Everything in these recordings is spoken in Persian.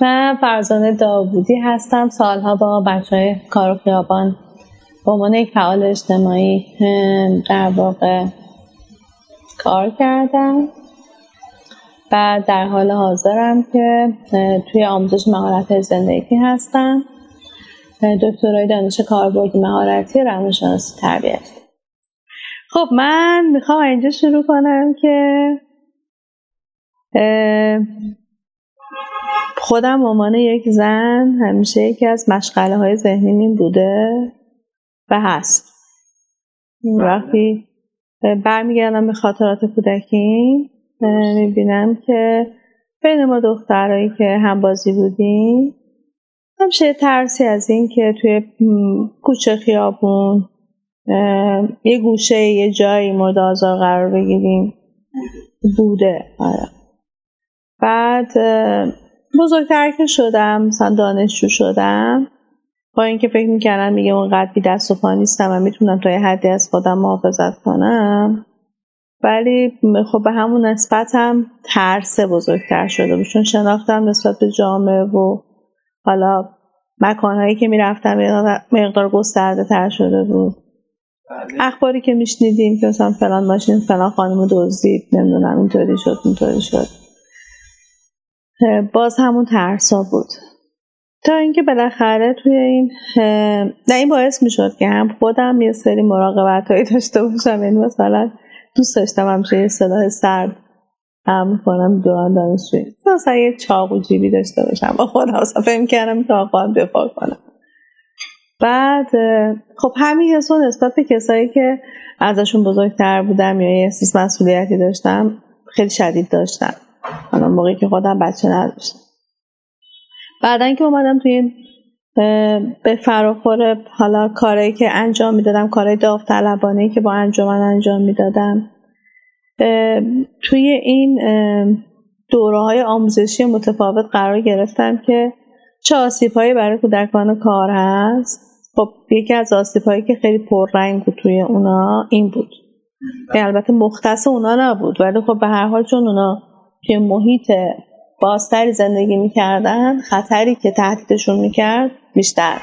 من فرزانه داوودی هستم. سالها با بچه های کار خیابان به عنوان یک فعال اجتماعی در واقع کار کردم. و در حال حاضرم که توی آموزش مهارت زندگی هستم. دکترای دانش کاربردی مهارتی روانشناسی تربیت. خب من می‌خوام اینجا شروع کنم که خودم عنوان یک زن همیشه یکی از مشغله های ذهنی بوده و هست. وقتی برمیگردم به خاطرات کودکی می‌بینم که بین ما دخترهایی که هم بازی بودیم همیشه ترسی از این که توی کوچه خیابون یه گوشه یه جایی مورد آزار قرار بگیریم بوده. آره. بعد بزرگتر که شدم مثلا دانشجو شدم. با اینکه فکر می‌کردم میگه اونقدر بی دست و پا نیستم و می‌تونم تا یه حدی از خودم محافظت کنم. ولی خب به همون نسبت هم ترس بزرگتر شده بود چون شناختم نسبت به جامعه و حالا مکانهایی که می‌رفتم مقدار گسترده تر شده بود. بله. اخباری که میشنیدیم که مثلا فلان ماشین فلان خانم دزدید نمی‌دونم اینطوری شد اینطوری شد. باز همون ترسا بود. تا اینکه بالاخره توی این نه این باعث می‌شد که هم خودم یه سری مراقبت هایی داشته باشم. این یعنی مثلا دوست داشتم همیشه یه صلاح سرد هم کنم دوران دانشجویی. مثلا یه چاقو جیبی داشته باشم. با خودم اصلا فهم کردم تا دفاع کنم. بعد خب همین حسو نسبت به کسایی که ازشون بزرگتر بودم یا یه احساس مسئولیتی داشتم خیلی شدید داشتم. حالا موقعی که خودم بچه نداشتم. بعدا که اومدم توی این به فراخور حالا کارهایی که انجام می‌دادم کارهای داوطلبانه که با انجمن انجام می‌دادم. توی این دوره های آموزشی متفاوت قرار گرفتم که چه آسیب هایی برای کودکان کار هست. خب یکی از آسیب هایی که خیلی پررنگ بود توی اونا این بود. البته مختص اونا نبود ولی خب به هر حال چون اونا توی محیط بازتری زندگی می‌کردن خطری که تهدیدشون می‌کرد بیشتر.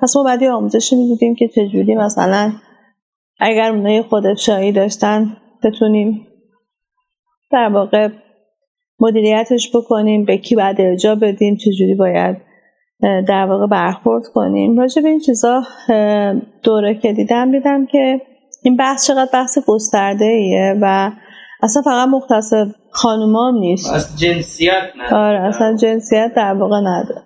پس ما بعدی آموزشی می‌دیدیم که چجوری مثلا اگر اونای خودشایی داشتن بتونیم در واقع مدیریتش بکنیم به کی بعد ارجا بدیم چجوری باید در واقع برخورد کنیم. راجع به این چیزا دوره که دیدم دیدم که این بحث چقدر بحث گسترده ایه و اصلا فقط مختص خانومام نیست. از جنسیت نه. آره اصلا جنسیت در واقع نداره.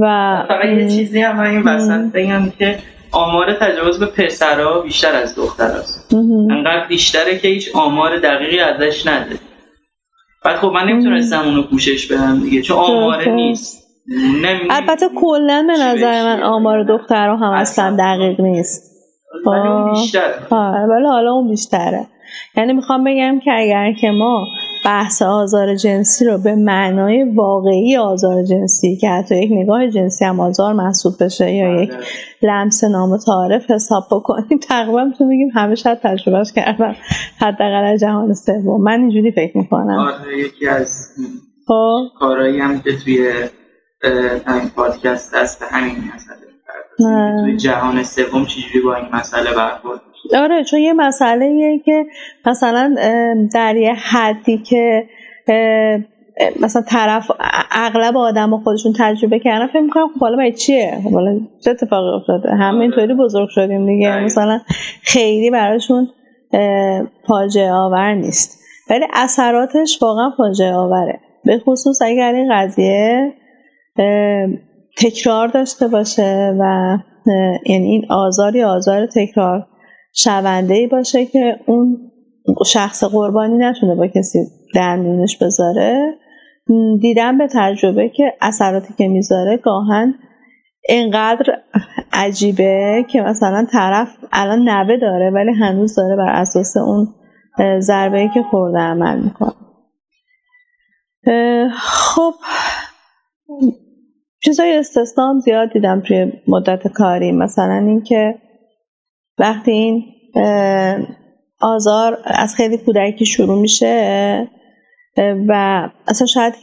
و فقط یه چیزی هم این وسط بگم که آمار تجاوز به پسرها بیشتر از دختر است. انقدر بیشتره که هیچ آمار دقیقی ازش نده. بعد خب من نمی‌تونستم اونو کوشش بدم دیگه چون آمار نیست. البته کلا به نظر من آمار دخترها هم اصلا. دقیق نیست. ولی اون بیشتره. آره، ولی حالا اون بیشتره. یعنی می‌خوام بگم که اگر که ما بحث آزار جنسی رو به معنای واقعی آزار جنسی که حتی یک نگاه جنسی هم آزار محسوب بشه یا یک بله. لمس نامتعارف حساب بکنیم تقریبا می‌تونیم بگیم همه شاید تجربهش کردم حداقل جهان سوم. من اینجوری فکر می‌کنم. آره یکی از خب. کارهایی هم که توی همین پادکست هست به همین مسئله. توی جهان سوم چجوری با این مسئله برخورد آره چون یه مسئله که مثلا در یه حدی که مثلا طرف اغلب آدم خودشون تجربه کردن فکر می‌کنم خب حالا چیه؟ خب حالا چه اتفاقی افتاده؟ همه اینطوری بزرگ شدیم دیگه. مثلا خیلی براشون فاجعه آور نیست. ولی اثراتش واقعا فاجعه آوره. به خصوص اگر این قضیه تکرار داشته باشه و یعنی این آزاری آزار تکرار شونده ای باشه که اون شخص قربانی نتونه با کسی در میونش بذاره. دیدم به تجربه که اثراتی که می‌ذاره گاهن اینقدر عجیبه که مثلا طرف الان نوه داره ولی هنوز داره بر اساس اون ضربه که خورده عمل می‌کنه. خب چیزای استثنام زیاد دیدم توی مدت کاری. مثلا اینکه وقتی این آزار از خیلی کودکی شروع میشه و اصلا شاید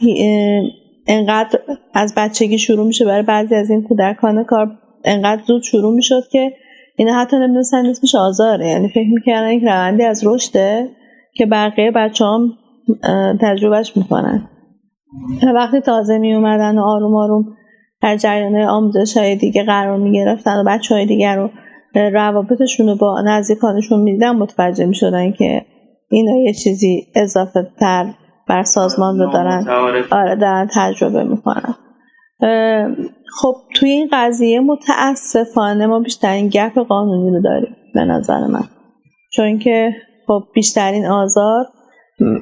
انقدر از بچگی شروع میشه برای بعضی از این کودکان کار انقدر زود شروع می‌شد که اینا حتی نمی‌دونستن اسمش آزاره. یعنی فکر می‌کردن یک روندی از رشده که بقیه بچه هم تجربهش می‌کنن. وقتی تازه می اومدن و آروم آروم در جریان آموزش های دیگه قرار می گرفتن و بچه های دیگر رو روابطشون رو با نزدیکانشون می‌دیدن متوجه می شدن که اینا یه چیزی اضافه تر بر سازمان رو دارن. آره دارن تجربه می‌کنن. خب توی این قضیه متاسفانه ما بیشترین گپ قانونی رو داریم به نظر من. چون که خب بیشترین آزار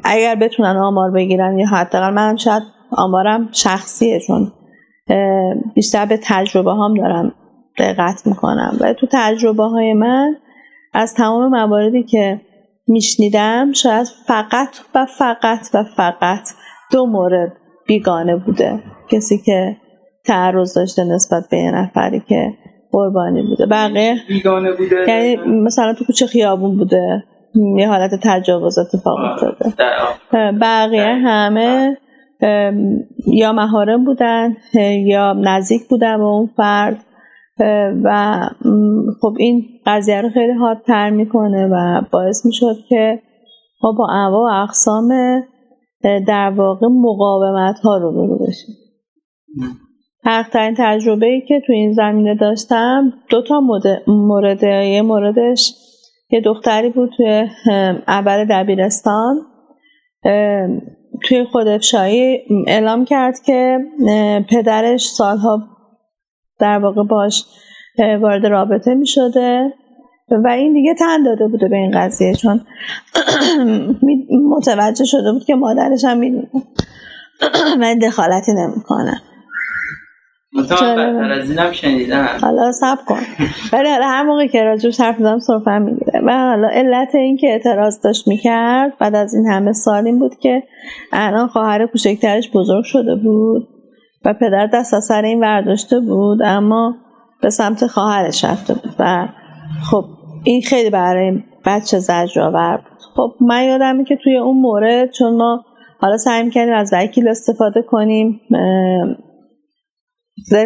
اگر بتونن آمار بگیرن یا حداقل من شاید آمارم شخصیه چون بیشتر به تجربه هم دارم دقت می‌کنم. و تو تجربه های من از تمام مواردی که میشنیدم شاید فقط و فقط و فقط دو مورد بیگانه بوده. کسی که تعرض داشته نسبت به یه نفری که قربانی بوده. بقیه بیگانه بوده. یعنی مثلا تو کوچه خیابون بوده. یه حالت تجاوز اتفاق افتاده. بقیه همه یا مهارم بودن یا نزدیک بودن به اون فرد و خب این قضیه رو خیلی حادتر می‌کنه و باعث می‌شد که ما با انواع و اقسام در واقع مقاومت ها رو برو بشیم. حقترین تجربه ای که تو این زمینه داشتم دو تا مورد یه موردش یه دختری بود توی اول دبیرستان. توی خودفشایی اعلام کرد که پدرش سالها در واقع باش وارد رابطه می شده و این دیگه تن داده بوده به این قضیه چون متوجه شده بود که مادرش هم می‌دونه و دخالتی نمی‌کنه بدتر از اینم شنیدم حالا سب کن. ولی حالا هر موقع که راجوش حرف زدم سرفم می‌گیره. و حالا علت این که اعتراض داشت می‌کرد بعد از این همه سال این بود که الان خواهر کوچکترش بزرگ شده بود و پدر دست از سر این ورداشته بود اما به سمت خواهرش رفته بود. و خب این خیلی برای بچه زجرآور بود. خب من یادمه که توی اون مورد چون ما حالا سعی می‌کنیم از وکیل استفاده کنیم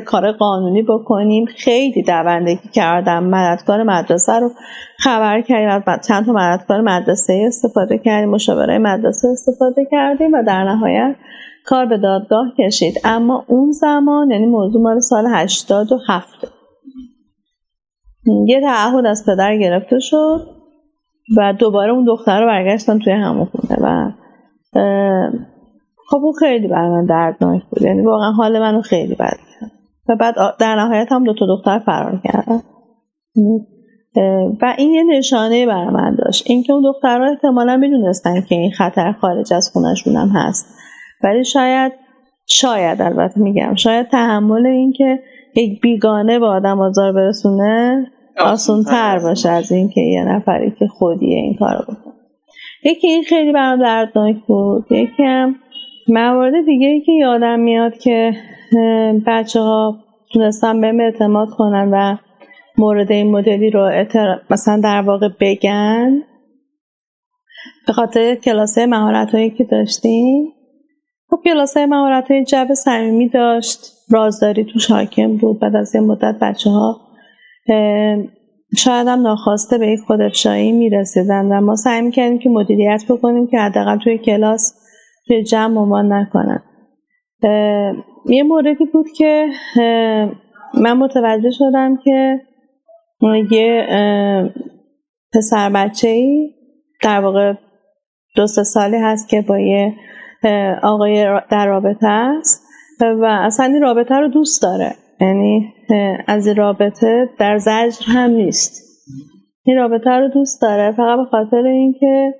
کار قانونی بکنیم. خیلی دوندگی کردم. مددکار مدرسه رو خبر کردیم از چند تا مددکار مدرسه استفاده کردیم. مشاوره مدرسه استفاده کردیم و در نهایت کار به دادگاه کشید. اما اون زمان یعنی موضوع مال سال 87 یه تعهد از پدر گرفته شد و دوباره اون دختر رو برگشتن توی همون خونه. و خب اون خیلی برای من دردناک بود. یعنی واقعا حال منو خیلی بد و بعد در نهایت هم دو تا دختر فرار کردن. و این یه نشانه برای من داشت. اینکه اون دخترها احتمالا می‌دونستن که این خطر خارج از خونشون هم هست. ولی شاید شاید البته میگم شاید تحمل اینکه یک بیگانه به آدم آزار برسونه آسون تر باشه. از اینکه یه نفری که خودیه این کارو بکنه. یکی این خیلی برام دردناک بود یکی هم موارد دیگه ای که یادم میاد که بچه ها تونستن بهم اعتماد کنن و مورد این مدلی رو مثلا در واقع بگن. به خاطر کلاسه مهارت هایی که داشتیم. خب کلاسه مهارت های جب صمیمی داشت. رازداری توش حاکم بود. بعد از یه مدت بچه ها شاید هم ناخواسته به یک خودفشایی می‌رسیدن و ما سعی می‌کردیم که مدیریت بکنیم که حداقل توی کلاس توی جمع ممان نکنن. یه موردی بود که من متوجه شدم که یه پسر بچه ای در واقع دو سالی هست که با یه آقای در رابطه است و اصلا این رابطه رو دوست داره. یعنی از این رابطه در زجر هم نیست. این رابطه رو دوست داره فقط به خاطر اینکه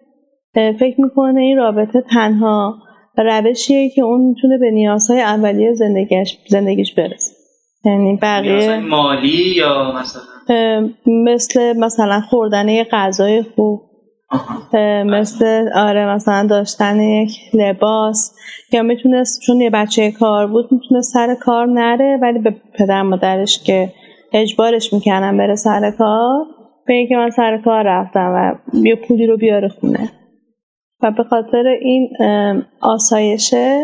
فکر می‌کنه این رابطه تنها روشیه که اون می‌تونه به نیازهای اولیه زندگیش زندگیش برسه. یعنی بقیه مالی یا مثلا مثل مثلا خوردن غذای خوب. مثل آره مثلا داشتن یک لباس. یا می‌تونست چون یه بچه کار بود می‌تونه سر کار نره ولی به پدر مادرش که اجبارش می‌کنن بره سر کار به که من سر کار رفتم و یه پولی رو بیاره خونه. و به خاطر این آسایشه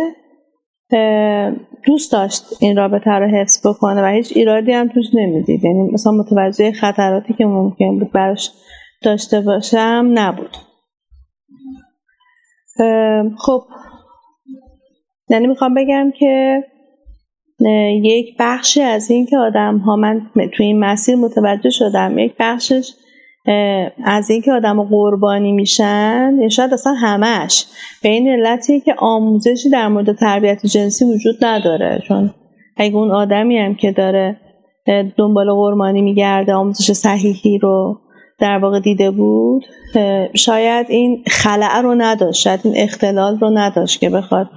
دوست داشت این رابطه رو حفظ بکنه و هیچ ایرادی هم توش نمی‌دید. یعنی مثلا متوجه خطراتی که ممکن بود براش داشته باشم نبود. خب. یعنی می‌خوام بگم که یک بخشی از این که آدم ها من توی این مسیر متوجه شدم یک بخشش از اینکه آدم قربانی میشن یا شاید اصلا همش. به این علتی که آموزشی در مورد تربیت جنسی وجود نداره. چون اگه اون آدمی هم که داره دنبال قربانی میگرده آموزش صحیحی رو در واقع دیده بود شاید این خلعه رو نداشت شاید این اختلال رو نداشت که بخواد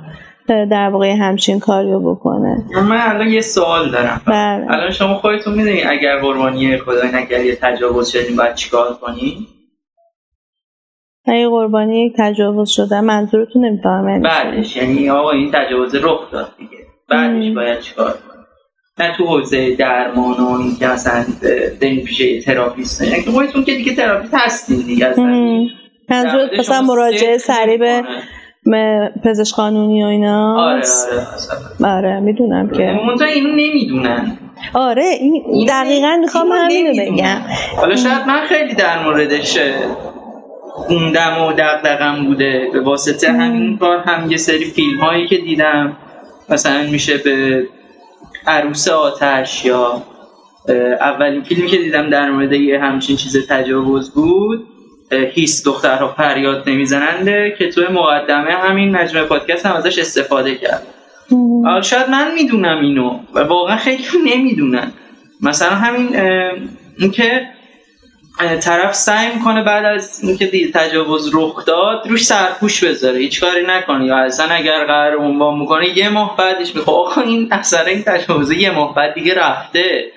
در واقع همچین کاریو بکنه. من الان یه سوال دارم. بله. الان شما خودتون می‌دونی اگر قربانی خدای یه تجاوز شدیم باید چیکار کنی؟ اگه قربانی یک تجاوز شده منظورتون نمی‌فهمم یعنی بعدش یعنی آقا این تجاوز رخ داد دیگه. بعدش باید چیکار کنی؟ نه تو حوزه درمان و این که اصلا بریم پیش یه تراپیست یعنی خودتون که دیگه تراپیست هستین دیگه اصلا منظورت مثلا مراجعه سریع به پزشک قانونی و اینا؟ آره آره آره می‌دونم که. منتها اینو نمی‌دونن. آره این دقیقا می‌خوام همینو بگم. حالا شاید من خیلی در موردش خوندم و دقدقم بوده. به واسطه همین کار هم یه سری فیلم هایی که دیدم. مثلا میشه به عروس آتش یا اولین فیلمی که دیدم در مورد یه همچین چیز تجاوز بود. هیس دخترها فریاد نمیزننده که توی مقدمه همین نجمه پادکست هم ازش استفاده کرد. شاید من می‌دونم اینو و واقعا خیلی نمی‌دونن. مثلا همین اینکه طرف سعی می‌کنه بعد از اینکه تجاوز رخ داد روش سرپوش بذاره. هیچ کاری نکنه. یا اصلا اگر قرار عنوان می‌کنه یه ماه بعدش می‌خواد. آقا این اثر این تجاوز یه ماه بعد دیگه رفته.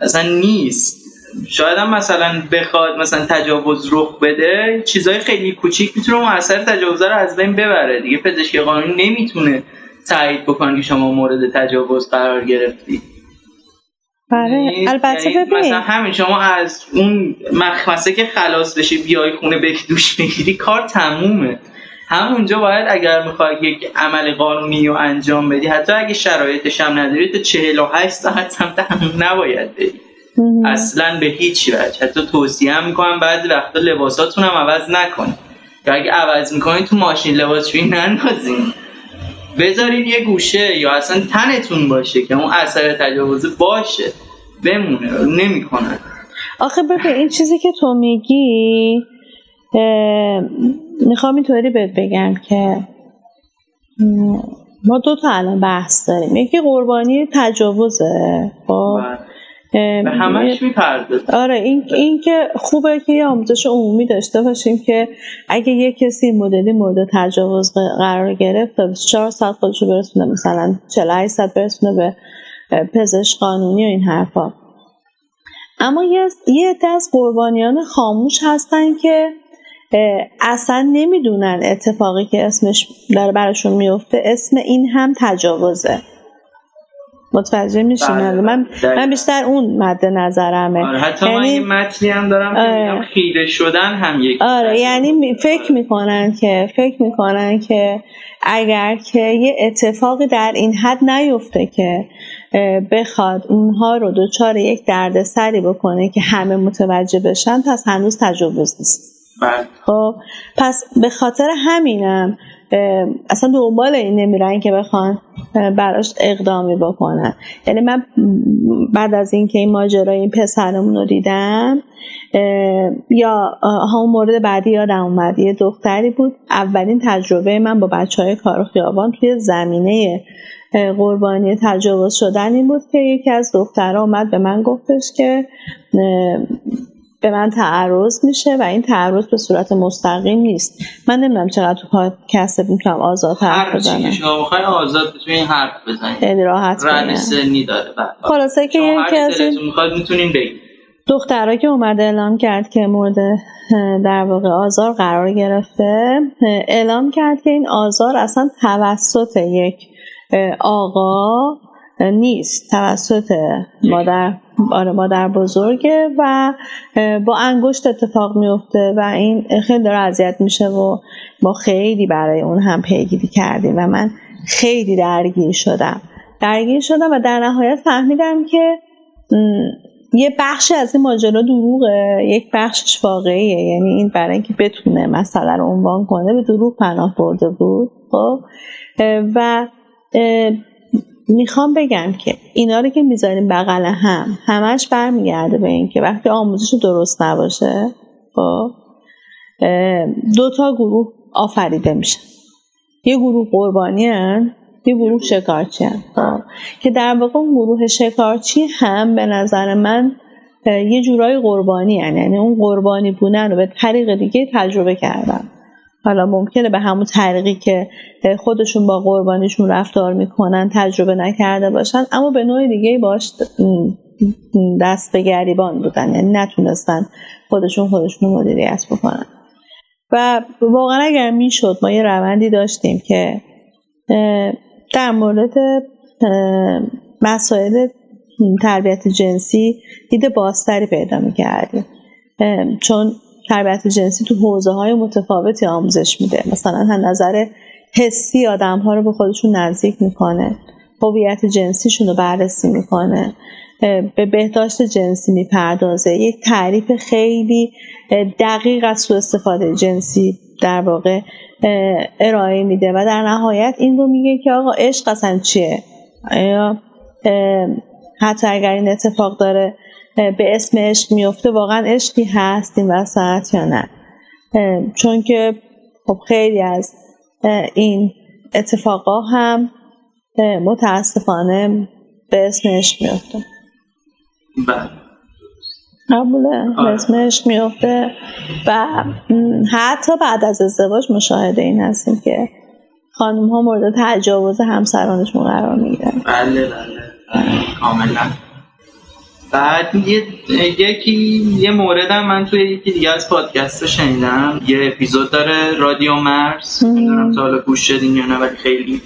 اصلا نیست. شاید هم مثلا بخواد مثلا تجاوز رخ بده چیزای خیلی کوچیک می‌تونه اثر تجاوز رو از بین ببره. دیگه پزشکی قانونی نمی‌تونه تایید بکنه که شما مورد تجاوز قرار گرفتی. بله یعنی البته یعنی ببین. مثلا همین شما از اون مخمسه که خلاص بشی بیای خونه به دوش بگیری کار تمومه. همونجا باید اگر می‌خوای یک عمل قانونی رو انجام بدی حتی اگه شرایطش هم نداری تا 48 ساعت سمت همون نباید بری. اصلا به هیچ وجه. حتی توصیه هم می‌کنم بعضی وقتا لباساتون هم عوض نکنید یا اگه عوض می‌کنید تو ماشین لباسشویی نندازین بذارین یه گوشه یا اصلا تنتون باشه که اون اثر تجاوز باشه. بمونه. نمی‌کنن آخه ببین این چیزی که تو میگی می‌خوام اینطوری بهت بگم که ما دو تا الان بحث داریم. یکی قربانی تجاوزه خب؟ بله. به همش آره این, این که خوبه که یه آموزش عمومی داشته باشیم که اگه یه کسی مدلی مورد تجاوز قرار گرفت تا 24 ساعت خودشو برسونه مثلا 48 ساعت برسونه به پزشک قانونی و این حرفا. اما یه یه از قربانیان خاموش هستن که اصلا نمی‌دونن اتفاقی که اسمش داره براشون میفته اسم این هم تجاوزه. متوجه میشین بله من من بیشتر اون مد نظرمه. آره حتی یعنی... من متنی هم دارم که آره. میگم خیره شدن هم یک آره یعنی فکر می‌کنن که فکر می‌کنن که اگر که یه اتفاقی در این حد نیفته که بخواد اونها رو دوچار یک دردسری بکنه که همه متوجه بشن پس هنوز تجاوز نیست. بله. خب پس به خاطر همینم اصلا دنبال این نمیرن که بخوان براش اقدامی بکنن. یعنی من بعد از اینکه این ماجرای این پسرمون رو دیدم یا همون مورد بعدی یادم اومد. یه دختری بود. اولین تجربه من با بچه های کار خیابان توی زمینه قربانی تجاوز شدن این بود که یکی از دخترها اومد به من گفتش که به من تعرض میشه و این تعرض به صورت مستقیم نیست. من نمی‌دونم چقدر تو پادکست می‌تونم آزاد حرف بزنم. هر شما بخواین آزاد بتونین حرف بزنید خیلی راحت رن سنی داره. بله. خلاصه که یکی از می‌خواد می‌تونین بگید دخترها که اومده اعلام کرد که مورد در واقع آزار قرار گرفته اعلام کرد که این آزار اصلا توسط یک آقا نیست. توسط مادر آره مادر بزرگه و با انگشت اتفاق میفته و این خیلی داره اذیت میشه و ما خیلی برای اون هم پیگیری کردیم و من خیلی درگیر شدم. درگیر شدم و در نهایت فهمیدم که یه بخشی از این ماجرا دروغه. یک بخشش واقعیه. یعنی این برای اینکه بتونه مسئله رو عنوان کنه به دروغ پناه برده بود. خب؟ و می‌خوام بگم که اینا رو که می‌ذاریم بغل هم همش برمیگرده به اینکه وقتی آموزش درست نباشه خب دو تا گروه آفریده میشن یه گروه قربانی هن یه گروه شکارچی هن خب. که در واقع اون گروه شکارچی هم به نظر من یه جورای قربانی هن. یعنی اون قربانی بودن رو به طریق دیگه تجربه کردن حالا ممکنه به همون طریقی که خودشون با قربانیشون رفتار می‌کنن تجربه نکرده باشن. اما به نوع دیگه باش دست به گریبان بودن. یعنی نتونستن خودشون خودشون مدیریت بکنن. و واقعا اگر می‌شد ما یه روندی داشتیم که در مورد مسائل تربیت جنسی دید بازتری پیدا می‌کردیم. چون تربیت جنسی تو حوزه های متفاوتی آموزش میده. مثلا هم نظر حسی آدم ها رو به خودشون نزدیک می‌کنه. هویت جنسیشون رو بررسی می‌کنه. به بهداشت جنسی می‌پردازه. یک تعریف خیلی دقیق از سوء استفاده جنسی در واقع ارائه میده و در نهایت این رو میگه که آقا عشق اصلا چیه؟ حتی اگر این اتفاق داره به اسم عشق میفته واقعا عشقی هست این وسط یا نه. چون که خب خیلی از این اتفاقا هم متاسفانه به اسم عشق میفته بله. قبوله به اسم عشق میفته و حتی بعد از ازدواج مشاهده این هستیم که خانم ها مورد تجاوز همسرانشون قرار می‌گیرن. بله بله. کاملا. بعد یکی یه موردم من توی یکی دیگه از پادکست شنیدم. یه اپیزود داره رادیو مرز. نمی‌دونم تا حالا گوش شدین یا نه ولی خیلی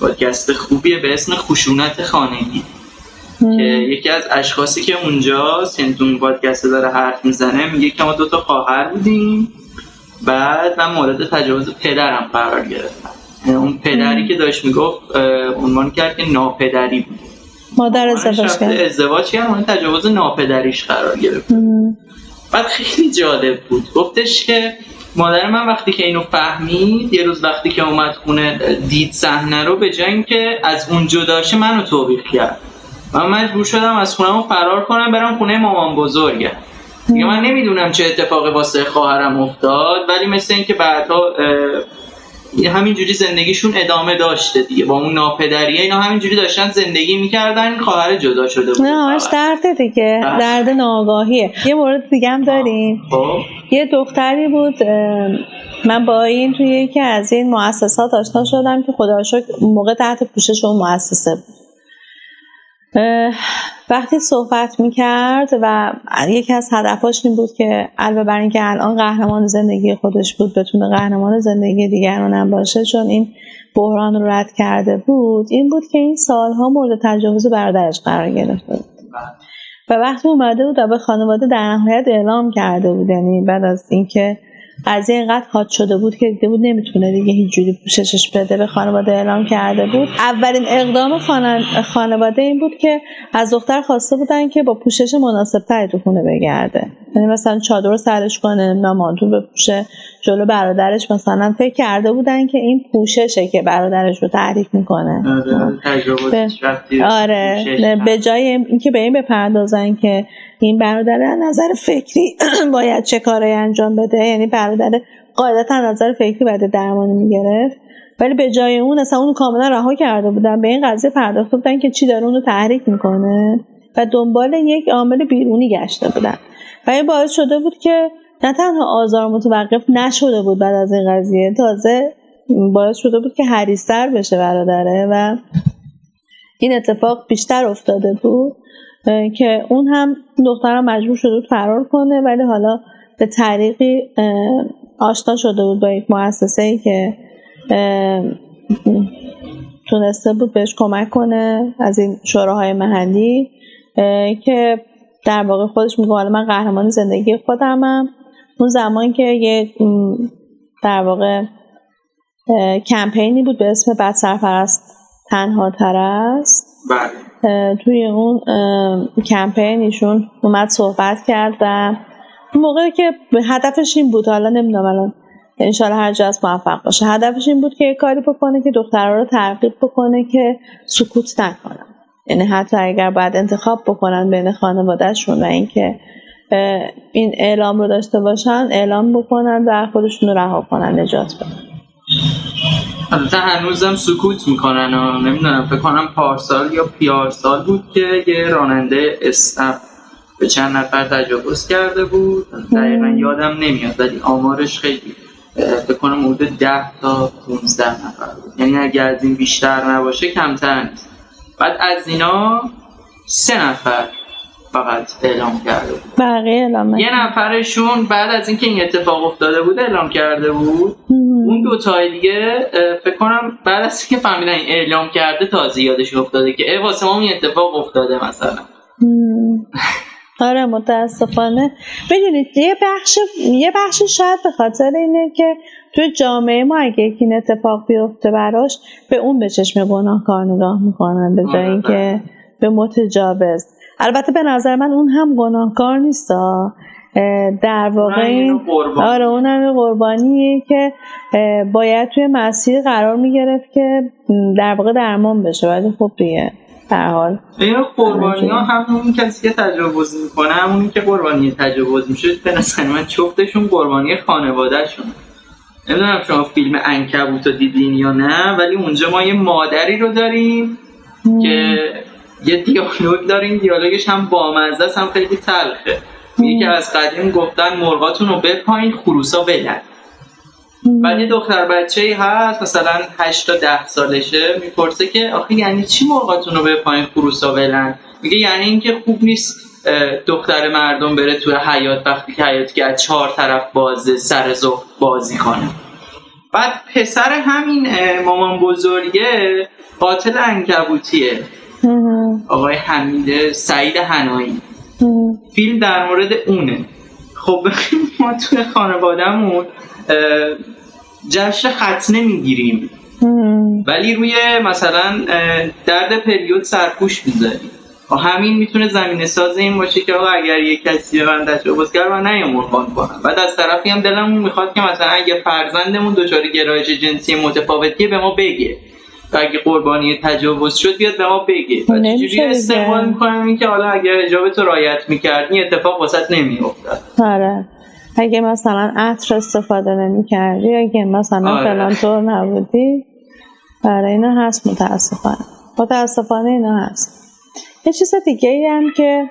پادکست خوبیه. به اسم خشونت خانگی. که یکی از اشخاصی که اونجاست یعنی تو اون پادکست داره حرف می‌زنه میگه که ما دوتا خواهر بودیم. بعد من مورد تجاوز پدرم قرار گرفتم. اون پدری که داشت می‌گفت عنوان کرد که ناپدری بود. مادر ازدواج کرد. ازدواج کرد تجاوز ناپدریش قرار گرفت. بعد خیلی جالب بود. گفتش که مادر من وقتی که اینو فهمید یه روز وقتی که اومد خونه دید صحنه رو به جای که از اون جداشه منو توبیخ کرد. من مجبور شدم از خونم فرار کنم برم خونه مامان بزرگم. دیگه من نمی‌دونم چه اتفاقی واسه خواهرم افتاد ولی مثل اینکه بعدها همینجوری زندگیشون ادامه داشته دیگه. با اون ناپدریه اینا همینجوری داشتن زندگی می‌کردن خواهر جدا شده بود. نه همش درده دیگه. بله. درد ناآگاهیه یه مورد دیگه هم داریم. خب. یه دختری بود من با این توی یکی از این مؤسسات آشنا شدم که خدا موقع تحت پوشش اون مؤسسه بود. وقتی صحبت می‌کرد و یکی از هدفاش این بود که علاوه بر اینکه الان قهرمان زندگی خودش بود بتونه قهرمان زندگی دیگران هم باشه چون این بحران رو رد کرده بود این بود که این سالها مورد تجاوز برادرش قرار گرفته بود. و وقتی اومده بود و به خانواده در نهایت اعلام کرده بود یعنی بعد از اینکه قضیه اینقدر حاد شده بود که دیده بود نمی‌تونه دیگه هیچ جوری پوششش بده. به خانواده اعلام کرده بود. اولین اقدام خانواده این بود که از دختر خواسته بودن که با پوشش مناسب تری تو خونه بگرده. یعنی مثلا چادر سرش کنه نمانتون بپوشه. جلو برادرش مثلا فکر کرده بودن که این پوششه که برادرش رو تحریک می‌کنه. آره به جای اینکه به این بپردازن که این برادر نظر فکری باید چه کاری انجام بده یعنی برادر قاعدتا نظر فکری باید درمانی می‌گرفت. ولی به جای اون اصلا اون کاملا رها کرده بودن به این قضیه پرداخته بودن که چی داره اونو تحریک می‌کنه و دنبال یک عامل بیرونی گشته بودن. و این باعث شده بود که نه تنها آزار متوقف نشده بود بعد از این قضیه تازه باعث شده بود که حریستر بشه برادره و این اتفاق بیشتر افتاده بود که اون هم دخترم مجبور شده بود فرار کنه ولی حالا به طریقی آشنا شده بود با یک مؤسسه ای که تونسته بود بهش کمک کنه از این شوراهای محلی که در واقع خودش میگه حالا من قهرمان زندگی خودمم. اون زمان که یه در واقع کمپینی بود به اسم بد سرپرست تنها تر است. بله. توی اون کمپین ایشون اومد صحبت کرد و موقعی که هدفش این بود حالا نمی‌دونم الان انشالله هر جا از موفق باشه. هدفش این بود که یه کاری بکنه که دخترها رو ترغیب بکنه که سکوت نکنن. یعنی حتی اگر باید انتخاب بکنن بین خانوادهشون و اینکه این اعلام رو داشته باشن اعلام بکنن و خودشون رو رها کنن نجات بدن. البته هنوزم سکوت می‌کنن و نمی‌دونم فکر کنم پارسال یا پیارسال بود که یه راننده استف به چند نفر تجاوز کرده بود. دقیقا یادم نمیاد ولی آمارش خیلی فکر کنم حدود 10 تا 15 نفر بود. یعنی اگر از این بیشتر نباشه کمتر نیست. بعد از اینا سه نفر. فقط اعلام کرده بود. بقیه اعلام یه نفرشون بعد از اینکه این اتفاق افتاده بود اعلام کرده بود. اون دو تای دیگه فکر کنم بعد از اینکه فهمیدن این اعلام کرده تازه یادش افتاده که ای واسه ما این اتفاق افتاده مثلا. آره متاسفانه. ببینید یه بخش یه بخش شاید به خاطر اینه که تو جامعه ما اگه این اتفاق بیفته براش به اون به چشم گناهکار نگاه می‌کنن به جای آره، اینکه بله. به متجاوز. البته به نظر من اون هم گناهکار نیست در واقع آره اون هم قربانیه که باید توی مسیر قرار می‌گرفت که در واقع درمان بشه. ولی خب دیگه در حال. این قربانی ها همون کسی که تجاوز می‌کنه همونی که قربانی تجاوز میشه به نظر من چفتشون قربانی خانوادهشون. نمی‌دونم شما فیلم انکبوت رو دیدین یا نه ولی اونجا ما یه مادری رو داریم که یه دیالوگ داریم دیالوگش هم بامزه هم خیلی تلخه. میگه که از قدیم گفتن مرغاتون رو بپایین خروسا بلن بعد یه دختر بچه ای هست مثلا 8 تا 10 سالشه می‌پرسه که آخه یعنی چی مرغاتون رو بپایین خروسا بلن میگه یعنی اینکه خوب نیست دختر مردم بره توی حیات وقتی که حیات که از چهار طرف بازه سر زخ بازی کنه. بعد پسر همین مامان بزرگه قاتل انکبوتیه. آقای حمید سعید هنایی فیلم در مورد اونه. خب ما توی خانوادهمون جشن ختنه می‌گیریم. ولی روی مثلا درد پریود سرپوش می‌ذاریم. و همین می‌تونه زمین ساز این باشه که آقا اگر یک کسی به من تجاوز کرد و نیام عنوان کنم. بعد از طرفی هم دلمون می‌خواد که مثلا اگه فرزندمون دچار گرایش جنسی متفاوتی به ما بگه. اگه قربانی تجاوز شد بیاد به ما بگه. و چجوری استقبال می‌کنم این که حالا اگر حجاب تو رایت می‌کردی اتفاق واسط نمیافتاد. آره. اگه مثلا عطر استفاده نمی کردی اگه مثلا آره. فلان طور نبودی برای اینا هست متاسفانه. متاسفانه اینا هست. یه چیز دیگه ای هم که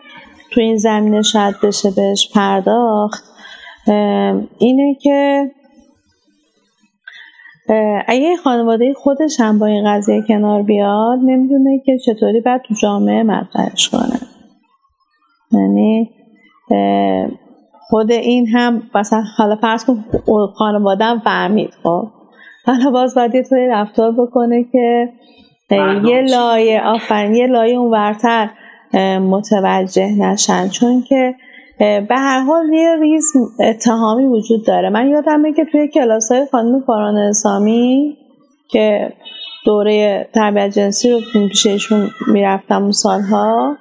تو این زمینه شاید بشه بهش پرداخت اینه که اگه خانواده خودش هم با این قضیه کنار بیاد نمی‌دونه که چطوری باید تو جامعه مطرحش کنه. یعنی خود این هم مثلا حالا فرض کن خانواده فهمید خب. حالا باز باید یه طوری رفتار بکنه که یه لایه آفرین یه لایه اونورتر متوجه نشن. چون که به هر حال یه ریز اتهامی وجود داره. من یادمه که توی کلاس های خانم فاران اسامی که دوره تربیت جنسی رو پیششون می‌رفتم اون سالها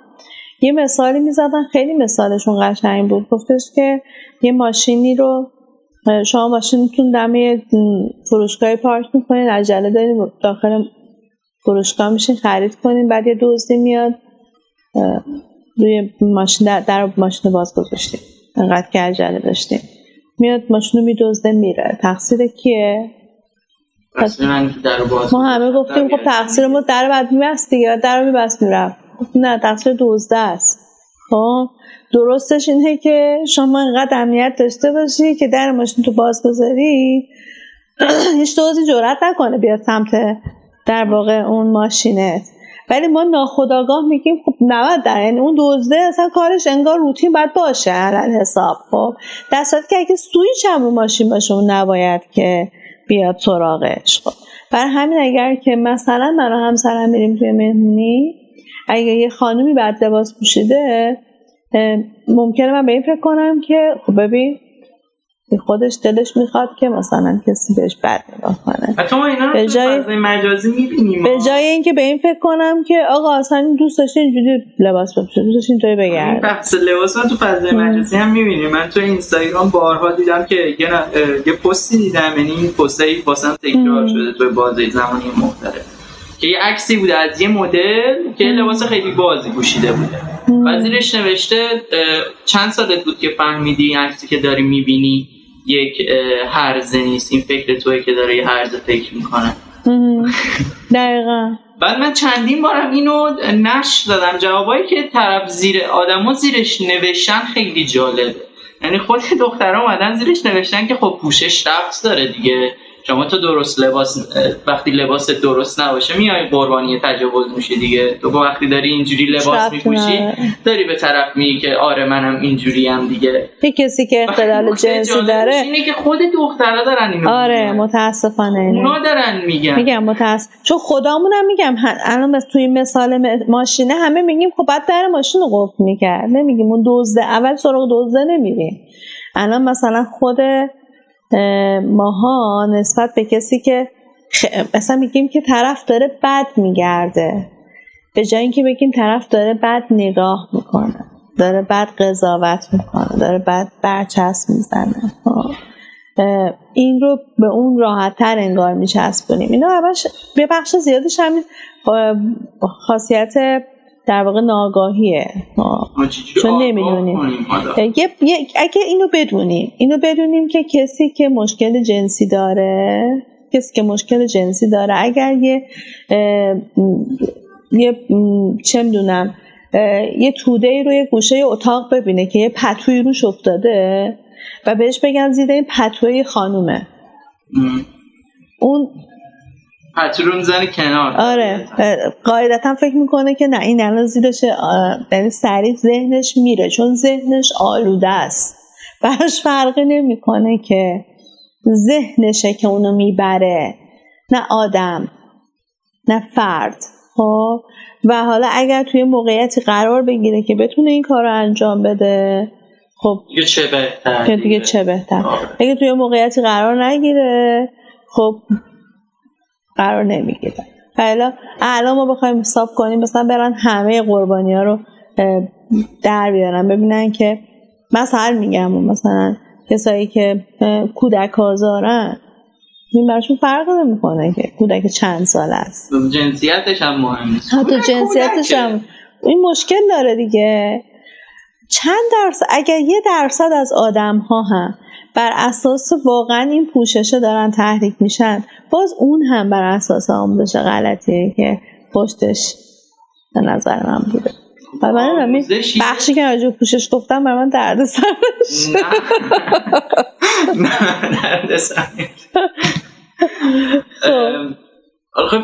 یه مثالی می‌زدن خیلی مثالشون قشنگ بود. گفتش که یه ماشینی رو شما ماشینتون دم فروشگاه پارک می‌کنین عجله دارین داخل فروشگاه میشین خرید کنین بعد یه دزدی میاد. روی ماشین در, در ماشین باز گذاشتیم. انقدر که عجله داشتیم. میاد ماشین رو میدزده میره. تقصیر کیه؟ ما همه گفتیم خب تقصیر ما در بعد میبست دیگه. در رو میبست می‌رفت. نه تقصیر دوزده است. خب درستش اینه که شما انقدر امنیت داشته باشی که در ماشین تو باز بذاری هیچ دوزی جرات نکنه بیاد سمت در واقع اون ماشینت. ولی ما ناخداگاه میگیم خب 90 در یعنی اون دزده اصلا کارش انگار روتین باید باشه علل حساب خب. در که اگه سویچ هم ماشین باشه اون نباید که بیاد سراغش خب. برای همین اگر که مثلا من و همسرم میریم توی مهمونی اگه یه خانومی بعد لباس پوشیده ممکنه من به این فکر کنم که خب ببین خودش دلش می‌خواد که مثلا کسی بهش بد نگاه کنه. به جای مجازی می‌بینیم به جای اینکه به این فکر کنم که آقا اصلا دوست داشتی اینجوری لباس بپوشه دوست داشتی اینطوری بگرد. بحث لباس من تو فضای مجازی هم می‌بینیم من تو اینستاگرام بارها دیدم که یه, یه پستی دیدم یعنی این پستی واسم تکرار شده تو بازه زمانی مختلف که یه عکسی بوده از یه مدل که لباس خیلی بازی پوشیده بوده. و زیرش نوشته چند سالت بود که فهمیدی این عکسی که داری می‌بینی؟ یک هرزه نیست. این فکر توی که داره یه هرزه فکر می‌کنه. دقیقا. بعد من چندین بارم اینو نش دادم. جوابایی که طرف زیر آدما زیرش نوشتن خیلی جالبه یعنی خود دخترها اومدن زیرش نوشتن که خب پوشش رفت داره دیگه. شما تو درست لباس وقتی لباس درست نباشه میای قربانی تجاوز میشه دیگه. تو وقتی داری اینجوری لباس میپوشی داری به طرف میگی که آره منم اینجوری هم دیگه. یه کسی که اختلال جنسی داره اینه که خود دخترا دارن اینو آره متاسفانه. اونا دارن میگن. میگم متاسف چون خودمونم میگم الان توی مثال ماشینه همه میگیم خب بعد در ماشین رو قفل می‌کرد. نمیگیم اون دزده اول سراغ دزده نمیریم. الان مثلا خود ماها نسبت به کسی که مثلا میگیم که طرف داره بد میگرده. به جای اینکه بگیم طرف داره بد نگاه می‌کنه داره بد قضاوت می‌کنه داره بد برچسب می‌زنه. خب. این رو به اون راحت تر انگار میچسبونیم. اینا همش به بخش زیادش همین خاصیت در واقع ناگاهیه چون نمی‌دونیم. اگه اینو بدونیم اینو بدونیم که کسی که مشکل جنسی داره کسی که مشکل جنسی داره اگر یه یه چه می‌دونم یه توده ای روی گوشه اتاق ببینه که یه پتوی روش افتاده و بهش بگن زیر این پتوی خانومه. اون پترون زن کنار. آره. قاعدتا فکر می‌کنه که نه این الان زیرش یعنی سریع ذهنش میره چون ذهنش آلوده است. براش فرقی نمی‌کنه که ذهنشه که اونو می‌بره. نه آدم نه فرد. خب؟ و حالا اگر توی موقعیتی قرار بگیره که بتونه این کار رو انجام بده خب دیگه چه بهتر دیگه؟ چه بهتر؟ آره. اگه توی موقعیتی قرار نگیره خب قرار نمی‌گیره حالا الان ما بخوایم حساب کنیم مثلا برن همه قربانی ها رو در بیارن. ببینن که مثلا میگم مثلا کسایی که کودک آزارن این براشون فرق نمی‌کنه که کودک چند سال است. جنسیتش هم مهم حتی جنسیتش هم این مشکل داره دیگه. چند درصد اگر یه درصد از آدم ها هم بر اساس واقعا این پوششه دارن تحریک میشن. باز اون هم بر اساس آموزش غلطیه که پشتش به نظر من بوده. و من بخشی که راجع پوشش گفتم بر من درد سر نه. درد سر خب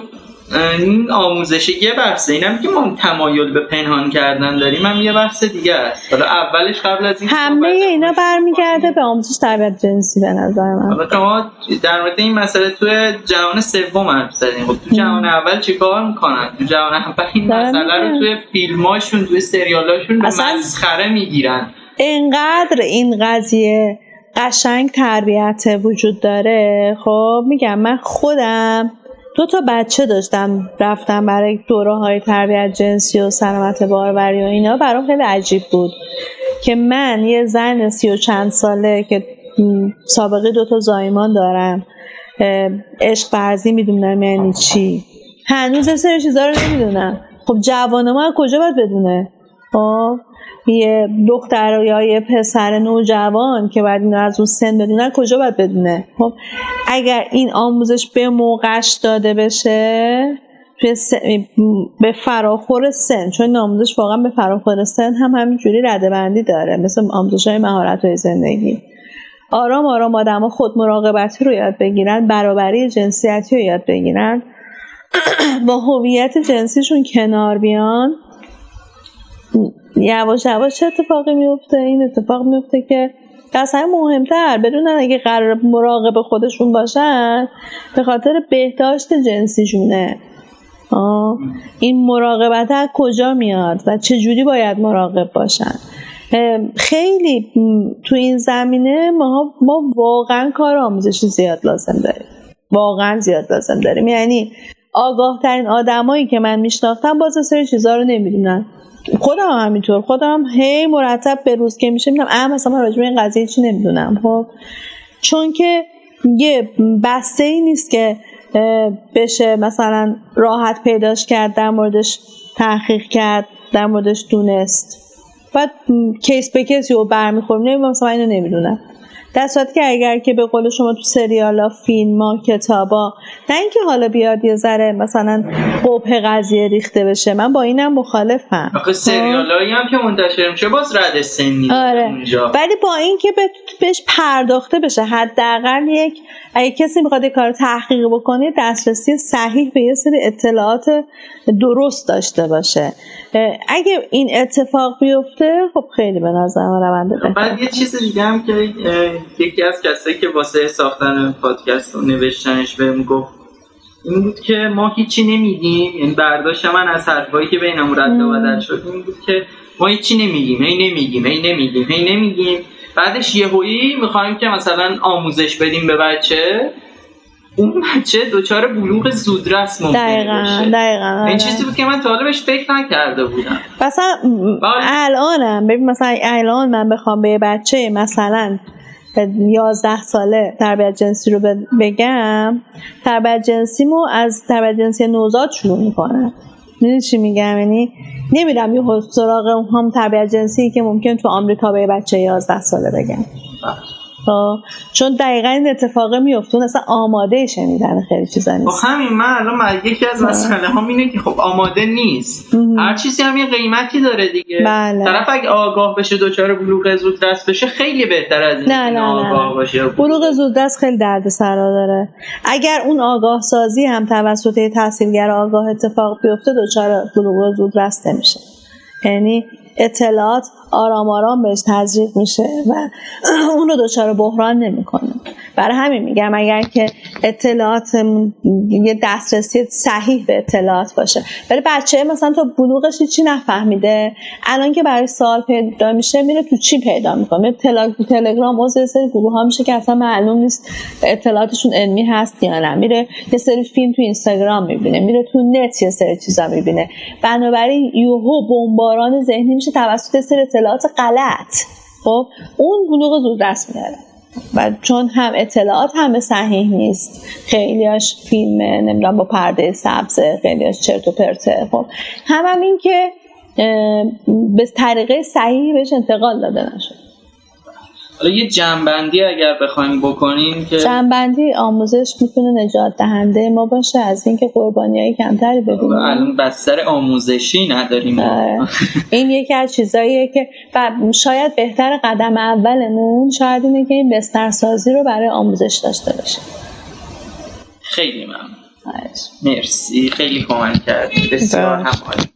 این آموزش یه بحثه. اینم که ما تمایل به پنهان کردن داریم. هم یه بحث دیگه است. حالا اولش قبل از این همه اینا برمیگرده به آموزش تربیت جنسی به نظر من. حالا شما در مورد این مسئله توی جهان سوم حرف زدیم خب تو جهان اول چیکار می‌کنن؟ تو جهان اول این مسئله رو توی فیلماشون توی سریالاشون به مسخره می‌گیرن. اینقدر این قضیه قشنگ تربیت وجود داره. خب میگم من خودم دو تا بچه داشتم رفتم برای دوره های تربیت جنسی و سلامت باروری و اینا برام خیلی عجیب بود که من یه زن سی و چند ساله که سابقه دو تا زایمان دارم عشق برزی می‌دونم یعنی چی؟ هنوز سر چیزا رو نمی‌دونم. خب جوان ما کجا باید بدونه؟ خب یه دختر یا یه پسر نوجوان که باید اینو از اون سن بدونن کجا باید بدونه؟ خب اگر این آموزش به موقعش داده بشه به فراخور سن چون آموزش واقعا به فراخور سن هم همینجوری رده بندی داره مثل آموزش های مهارت های زندگی. آرام آرام آدم خود مراقبتی رو یاد بگیرن برابری جنسیتی رو یاد بگیرن با هویت جنسیشون کنار بیان. یواش یواش اتفاقی میفته این اتفاق میفته که اصلا مهمتر بدونن اگه قرار مراقب خودشون باشن به خاطر بهداشت جنسیشونه. این مراقبت از کجا میاد و چه جوری باید مراقب باشن؟ خیلی تو این زمینه ما, ما واقعا کار آموزشی زیاد لازم داریم. واقعا زیاد لازم داریم. یعنی آگاه ترین آدمایی که من میشناختم باز سری چیزها رو نمی‌دونن. خودم هم همینطور. خودم هی مرتب به روز که میشه می‌دونم اه مثلا من راجع این قضیه چی نمی‌دونم. خب چون که یه بسته ای نیست که بشه مثلا راحت پیداش کرد در موردش تحقیق کرد در موردش دونست. بعد کیس به کیس رو برمیخوریم. نمی‌دونم مثلا اینو نمی‌دونم. در صورتی که اگر که به قول شما تو سریالا فیلم ها کتابا نه اینکه حالا بیاد یه ذره مثلا قبه قضیه ریخته بشه من با اینم مخالفم. آخه سریالایی هم که منتشر میشه باز رد سنی آره. اونجا. ولی با اینکه بهش پرداخته بشه حداقل یک اگه کسی می‌خواد کار تحقیق بکنه دسترسی صحیح به یه سری اطلاعات درست داشته باشه. اگه این اتفاق بیفته خب خیلی به نظر من رونده بعد یه چیز دیگه هم که یکی از کسایی که واسه ساختن پادکست رو نوشتنش بهم گفت این بود که ما هیچی نمیگیم یعنی برداشت من از حرفایی که بینمون رد و بدل شد این بود که ما هیچی نمیگیم هی نمیگیم هی نمیگیم هی نمیگیم. بعدش یهویی می‌خوایم که مثلا آموزش بدیم به بچه. اون بچه دچار بلوغ زودرس ممکنه دقیقا بشه دقیقا این چیزی بود که من تا بهش فکر نکرده بودم. مثلا الانم ببین مثلا الان من بخوام به بچه مثلا یازده ساله تربیت جنسی رو بگم تربیت جنسیمو از تربیت جنسی نوزاد شروع می‌کنه. می‌دونی چی میگم؟ یعنی نمیدم یه سراغ هم تربیت جنسی که ممکن تو آمریکا به بچه 11 ساله بگم. چون دقیقا این اتفاق میفته اصلا آماده شنیدن خیلی چیزا نیست. خب همین من الان یکی از مسئله هم اینه که خب آماده نیست. هر چیزی هم یه قیمتی داره دیگه. بله. طرف اگه آگاه بشه دوچار بلوغ زود دست بشه خیلی بهتر از این نه نه آگاه باشه بلوغ. زود دست خیلی درد سرا داره. اگر اون آگاه سازی هم توسط تحصیلگر آگاه اتفاق بیفته دوچار بلوغ زود دست نمیشه. یعنی اطلاعات آرام آرام بهش تزریق میشه و اون رو دچار بحران نمی‌کنه. برای همین میگم اگر که اطلاعات یه دسترسی صحیح به اطلاعات باشه. ولی بچه مثلا تو بلوغش چی نفهمیده. الان که برای سال پیدا میشه میره تو چی پیدا می‌کنه؟ تل... تلگرام و سری گروه ها میشه که اصلا معلوم نیست اطلاعاتشون علمی هست یا نه. میره یه سری فیلم تو اینستاگرام می‌بینه میره تو نت یه سری چیزا می‌بینه. بنابراین یوهو بمباران ذهنی میشه توسط سری اطلاعات غلط. خب؟ اون بلوغ زود دست میاره و چون هم اطلاعات همه صحیح نیست. خیلیاش فیلم نمی‌دونم با پرده سبزه خیلیاش چرت و پرته خب هم, هم این که به طریقه صحیحی بهش انتقال داده نشد. حالا یه جنبندی اگر بخوایم بکنیم که جنبندی آموزش می‌تونه نجات دهنده ما باشه از اینکه قربانی های کمتری ببینیم الان بستر آموزشی نداریم آره. این یکی از چیزاییه که شاید بهتر قدم اولمون شاید اینه که این بسترسازی رو برای آموزش داشته باشه خیلی ممنون. مرسی. خیلی کمک کردی بسیار همالی